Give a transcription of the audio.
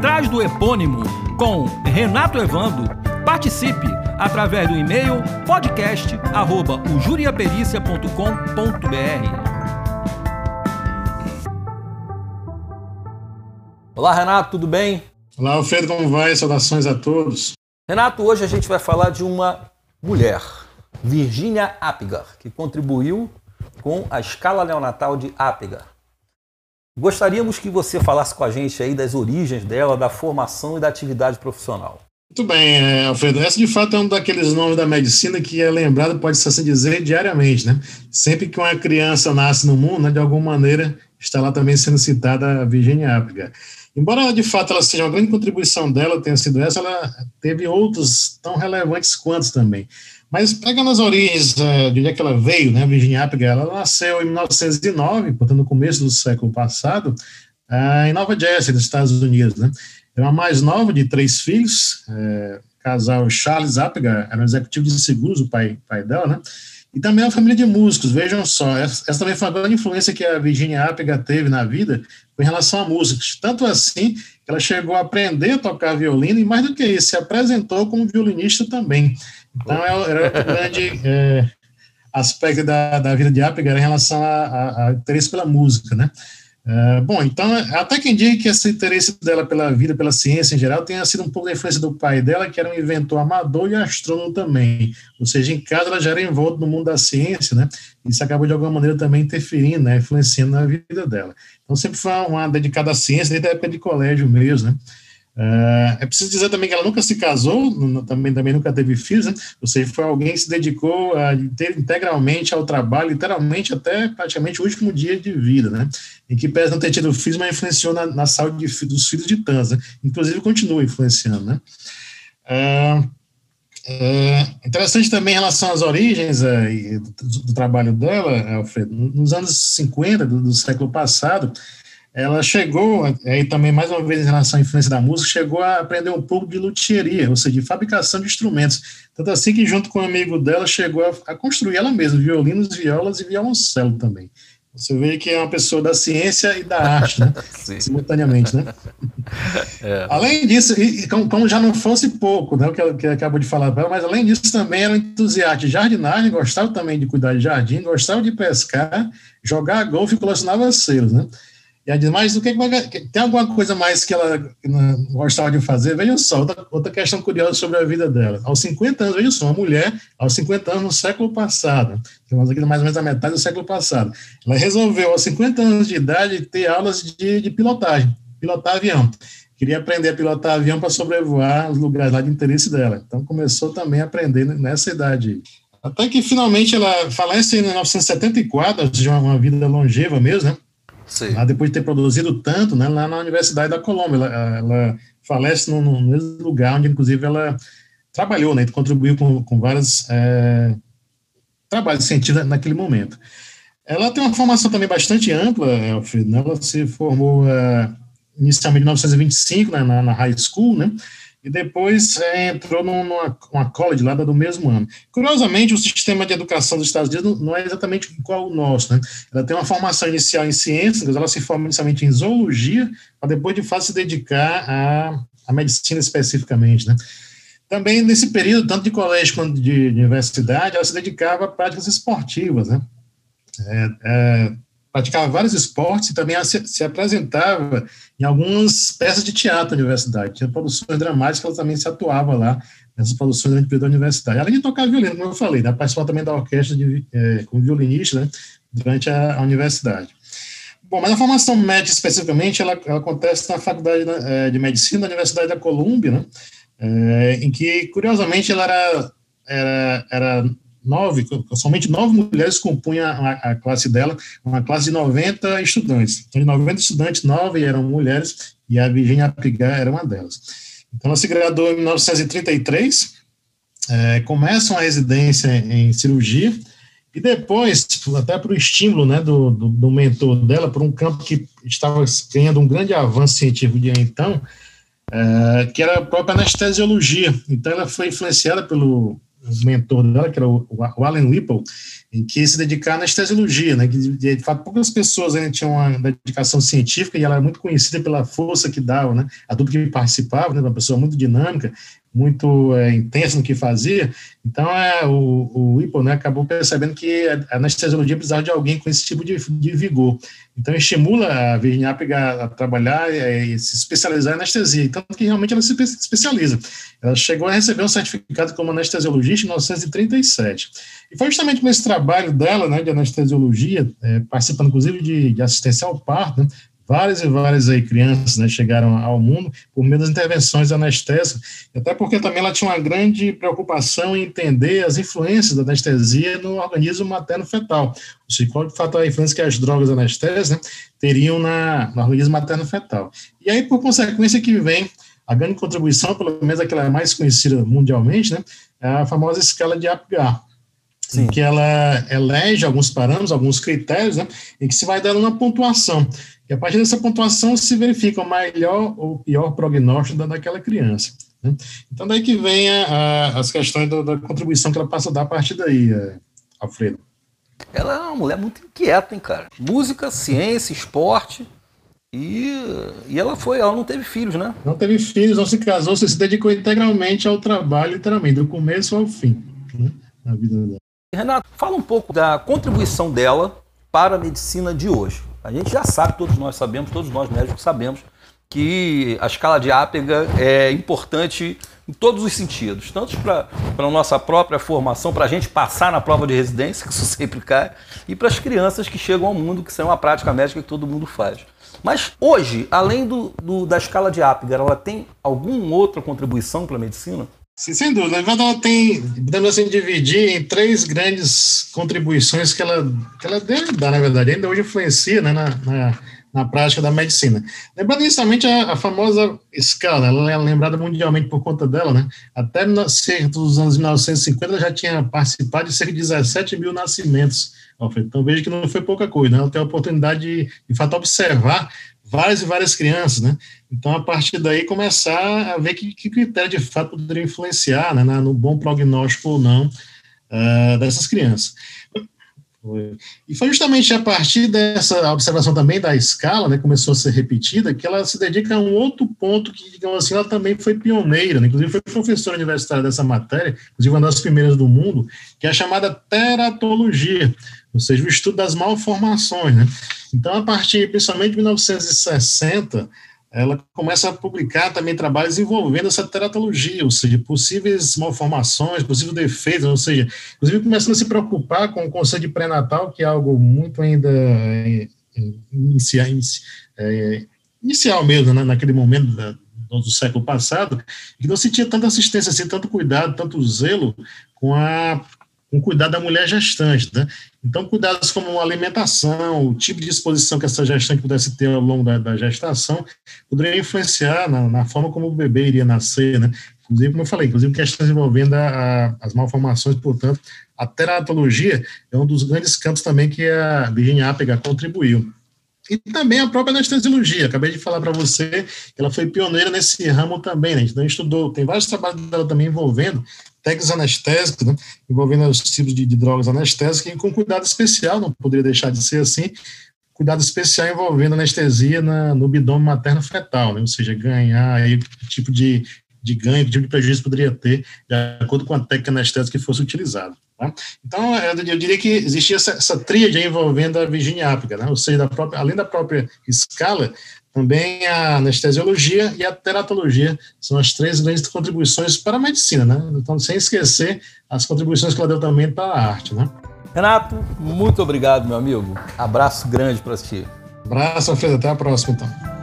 Trás do epônimo, com Renato Evando. Participe através do e-mail podcast@ujuriapericia.com.br. Olá, Renato, tudo bem? Olá, Alfredo, como vai? Saudações a todos. Renato, hoje a gente vai falar de uma mulher, Virginia Apgar, que contribuiu com a escala neonatal de Apgar. Gostaríamos que você falasse com a gente aí das origens dela, da formação e da atividade profissional. Muito bem, é, Alfredo. Essa de fato é um daqueles nomes da medicina que é lembrado, pode-se assim dizer, diariamente, né? Sempre que uma criança nasce no mundo, né, de alguma maneira está lá também sendo citada a Virginia Apgar. Embora de fato ela seja uma grande contribuição dela, tenha sido essa, ela teve outros tão relevantes quanto também. Mas pegando as origens uh, de onde é que ela veio, né, Virginia Apgar, ela nasceu em 1909, portanto no começo do século passado, uh, em Nova Jersey, nos Estados Unidos, né. Era a mais nova de três filhos, uh, casal Charles Apgar, era um executivo de seguros, o pai, pai dela, né, e também uma família de músicos, vejam só, essa, também foi uma grande influência que a Virginia Apgar teve na vida com relação a músicos, tanto assim ela chegou a aprender a tocar violino e mais do que isso, se apresentou como violinista também. Então é, era um grande é, aspecto da, da vida de Apgar em relação a, a, a interesse pela música, né? Uh, bom, então, até quem diga que esse interesse dela pela vida, pela ciência em geral, tenha sido um pouco da influência do pai dela, que era um inventor amador e astrônomo também. Ou seja, em casa ela já era envolta no mundo da ciência, né? Isso acabou de alguma maneira também interferindo, né? Influenciando na vida dela. Então, sempre foi uma dedicada à ciência, desde a época de colégio mesmo, né? Uh, é preciso dizer também que ela nunca se casou, também, também nunca teve filhos, né? ou seja, foi alguém que se dedicou a, integralmente ao trabalho, literalmente até praticamente o último dia de vida, né? E que, pese não ter tido filhos, mas influenciou na, na saúde de, dos filhos de Tans, né? inclusive continua influenciando, né? Uh, é interessante também em relação às origens é, do, do, trabalho dela, Alfredo, nos anos 50 do, do século passado, ela chegou, aí também mais uma vez em relação à influência da música, chegou a aprender um pouco de luthieria, ou seja, de fabricação de instrumentos. Tanto assim que junto com um amigo dela chegou a, a construir ela mesma, violinos, violas e violoncelo também. Você vê que é uma pessoa da ciência e da arte, né? simultaneamente, né? É. Além disso, e, como, como, já não fosse pouco, né, o que, ela, que acabou de falar, mas além disso também era um entusiasta de jardinagem, gostava também de cuidar de jardim, gostava de pescar, jogar golfe e colecionava selos, né? E ela diz, mas o que, tem alguma coisa mais que ela gostava de fazer? Veja só, outra, outra questão curiosa sobre a vida dela. Aos 50 anos, veja só, uma mulher, aos 50 anos no século passado, estamos aqui mais ou menos a metade do século passado, ela resolveu, aos 50 anos de idade, ter aulas de, de pilotagem, pilotar avião. Queria aprender a pilotar avião para sobrevoar os lugares lá de interesse dela. Então, começou também a aprender nessa idade. Até que, finalmente, ela falece em 1974, já uma vida longeva mesmo, né? Sim. Lá depois de ter produzido tanto, né, lá na Universidade da Colômbia, ela, ela falece no, no, mesmo lugar onde, inclusive, ela trabalhou, né, contribuiu com, com vários é, trabalhos científicos naquele momento. Ela tem uma formação também bastante ampla, Alfredo, né, ela se formou é, inicialmente em 1925 né, na, na high school, né, e depois é, entrou numa uma college lá do mesmo ano. Curiosamente, o sistema de educação dos Estados Unidos não é exatamente igual ao nosso, né? Ela tem uma formação inicial em ciências, ela se forma inicialmente em zoologia, para depois de fato se dedicar à, à medicina especificamente, né? Também nesse período, tanto de colégio quanto de, de universidade, ela se dedicava a práticas esportivas, né? É, é, praticava vários esportes e também se, se, apresentava em algumas peças de teatro da universidade. Tinha produções dramáticas, ela também se atuava lá nessas produções durante o período da universidade. Além de tocar violino, como eu falei, né, participava também da orquestra de, é, como violinista né, durante a, a, universidade. Bom, mas a formação médica especificamente, ela, ela acontece na Faculdade né, é, de Medicina da Universidade da Colômbia, né, é, em que, curiosamente, ela era, era, era nove, somente nove mulheres compunham a, a, classe dela, uma classe de 90 estudantes. Então, de 90 estudantes, nove eram mulheres e a Virginia Apigar era uma delas. Então, ela se graduou em 1933, é, começa uma residência em cirurgia, e depois, até para o estímulo né, do, do, do, mentor dela, por um campo que estava ganhando um grande avanço científico de então, é, que era a própria anestesiologia. Então, ela foi influenciada pelo mentor dela, que era o, o Alan Whipple, em que se dedicar à anestesiologia, né, que de, fato poucas pessoas ainda tinham uma dedicação científica e ela era muito conhecida pela força que dava, né, a tudo que participava, né, uma pessoa muito dinâmica, muito é, intensa no que fazia, então é, o, o Whipple né, acabou percebendo que a anestesiologia precisava de alguém com esse tipo de, de vigor, então estimula a Virginia a trabalhar e se especializar em anestesia, tanto que realmente ela se especializa. Ela chegou a receber um certificado como anestesiologista em 1937. E foi justamente nesse trabalho dela, né, de anestesiologia, é, participando inclusive de, de, assistência ao parto, né, várias e várias aí crianças né, chegaram ao mundo por meio das intervenções anestésia, até porque também ela tinha uma grande preocupação em entender as influências da anestesia no organismo materno-fetal, qual de fato a influência que as drogas anestésias né, teriam na, no organismo materno-fetal. E aí, por consequência, que vem a grande contribuição, pelo menos aquela mais conhecida mundialmente, né, é a famosa escala de APGAR, Sim. em que ela elege alguns parâmetros, alguns critérios, né, em que se vai dando uma pontuação. E a partir dessa pontuação se verifica o melhor ou pior prognóstico da, daquela criança. Né? Então, daí que vem a, a, as questões da, da, contribuição que ela passa a dar a partir daí, é, Alfredo. Ela é uma mulher muito inquieta, hein, cara? Música, ciência, esporte. E, e ela foi, ela não teve filhos, né? Não teve filhos, não se casou, se dedicou integralmente ao trabalho, literalmente, do começo ao fim, né, na vida dela. Renato, fala um pouco da contribuição dela para a medicina de hoje. A gente já sabe, todos nós sabemos, todos nós médicos sabemos, que a escala de Apega é importante em todos os sentidos, tanto para a nossa própria formação, para a gente passar na prova de residência, que isso sempre cai, e para as crianças que chegam ao mundo, que são uma prática médica que todo mundo faz. Mas hoje, além do, do da escala de Apgar, ela tem alguma outra contribuição para a medicina? Sim, sem dúvida. Ela tem, podemos assim, dividir em três grandes contribuições que ela, que ela deve dar, na verdade, ainda hoje influencia né, na, na, na prática da medicina. Lembrando inicialmente a, a, famosa escala, ela é lembrada mundialmente por conta dela, né? Até cerca dos anos 1950 ela já tinha participado de cerca de 17 mil nascimentos. Então veja que não foi pouca coisa, né? Ela tem a oportunidade de, de fato, observar várias e várias crianças, né? Então, a partir daí, começar a ver que, que critério de fato poderia influenciar né, no bom prognóstico ou não uh, dessas crianças. E foi justamente a partir dessa observação também da escala, né, começou a ser repetida, que ela se dedica a um outro ponto que, digamos assim, ela também foi pioneira, né, inclusive foi professora universitária dessa matéria, inclusive uma das primeiras do mundo, que é a chamada teratologia, ou seja, o estudo das malformações. Né? Então, a partir, principalmente de 1960, ela começa a publicar também trabalhos envolvendo essa teratologia, ou seja, possíveis malformações, possíveis defeitos, ou seja, inclusive começando a se preocupar com o conceito de pré-natal, que é algo muito ainda é, inicial, é, inicial mesmo, né, naquele momento da, do século passado, que não se tinha tanta assistência, assim, tanto cuidado, tanto zelo com a com cuidado da mulher gestante, né? Então, cuidados como alimentação, o tipo de exposição que essa gestante pudesse ter ao longo da, da gestação, poderia influenciar na, na, forma como o bebê iria nascer, né? Inclusive, como eu falei, inclusive questões envolvendo a, a, as malformações, portanto, a teratologia é um dos grandes campos também que a Virginia Apega contribuiu. E também a própria anestesiologia. Acabei de falar para você que ela foi pioneira nesse ramo também, né? Então, estudou, tem vários trabalhos dela também envolvendo técnicos anestésicos, né, envolvendo os tipos de, de, drogas anestésicas, e com cuidado especial, não poderia deixar de ser assim, cuidado especial envolvendo anestesia na, no bidômen materno-fetal, né, ou seja, ganhar aí tipo de, de ganho, que tipo de prejuízo poderia ter, de acordo com a técnica anestésica que fosse utilizada. Tá? Então, eu diria que existia essa, essa tríade envolvendo a Virginia África, né? ou seja, da própria, além da própria escala, também a anestesiologia e a teratologia são as três grandes contribuições para a medicina, né? Então, sem esquecer as contribuições que ela deu também para a arte, né? Renato, muito obrigado, meu amigo. Abraço grande para ti. Abraço, Alfredo. Até a próxima, então.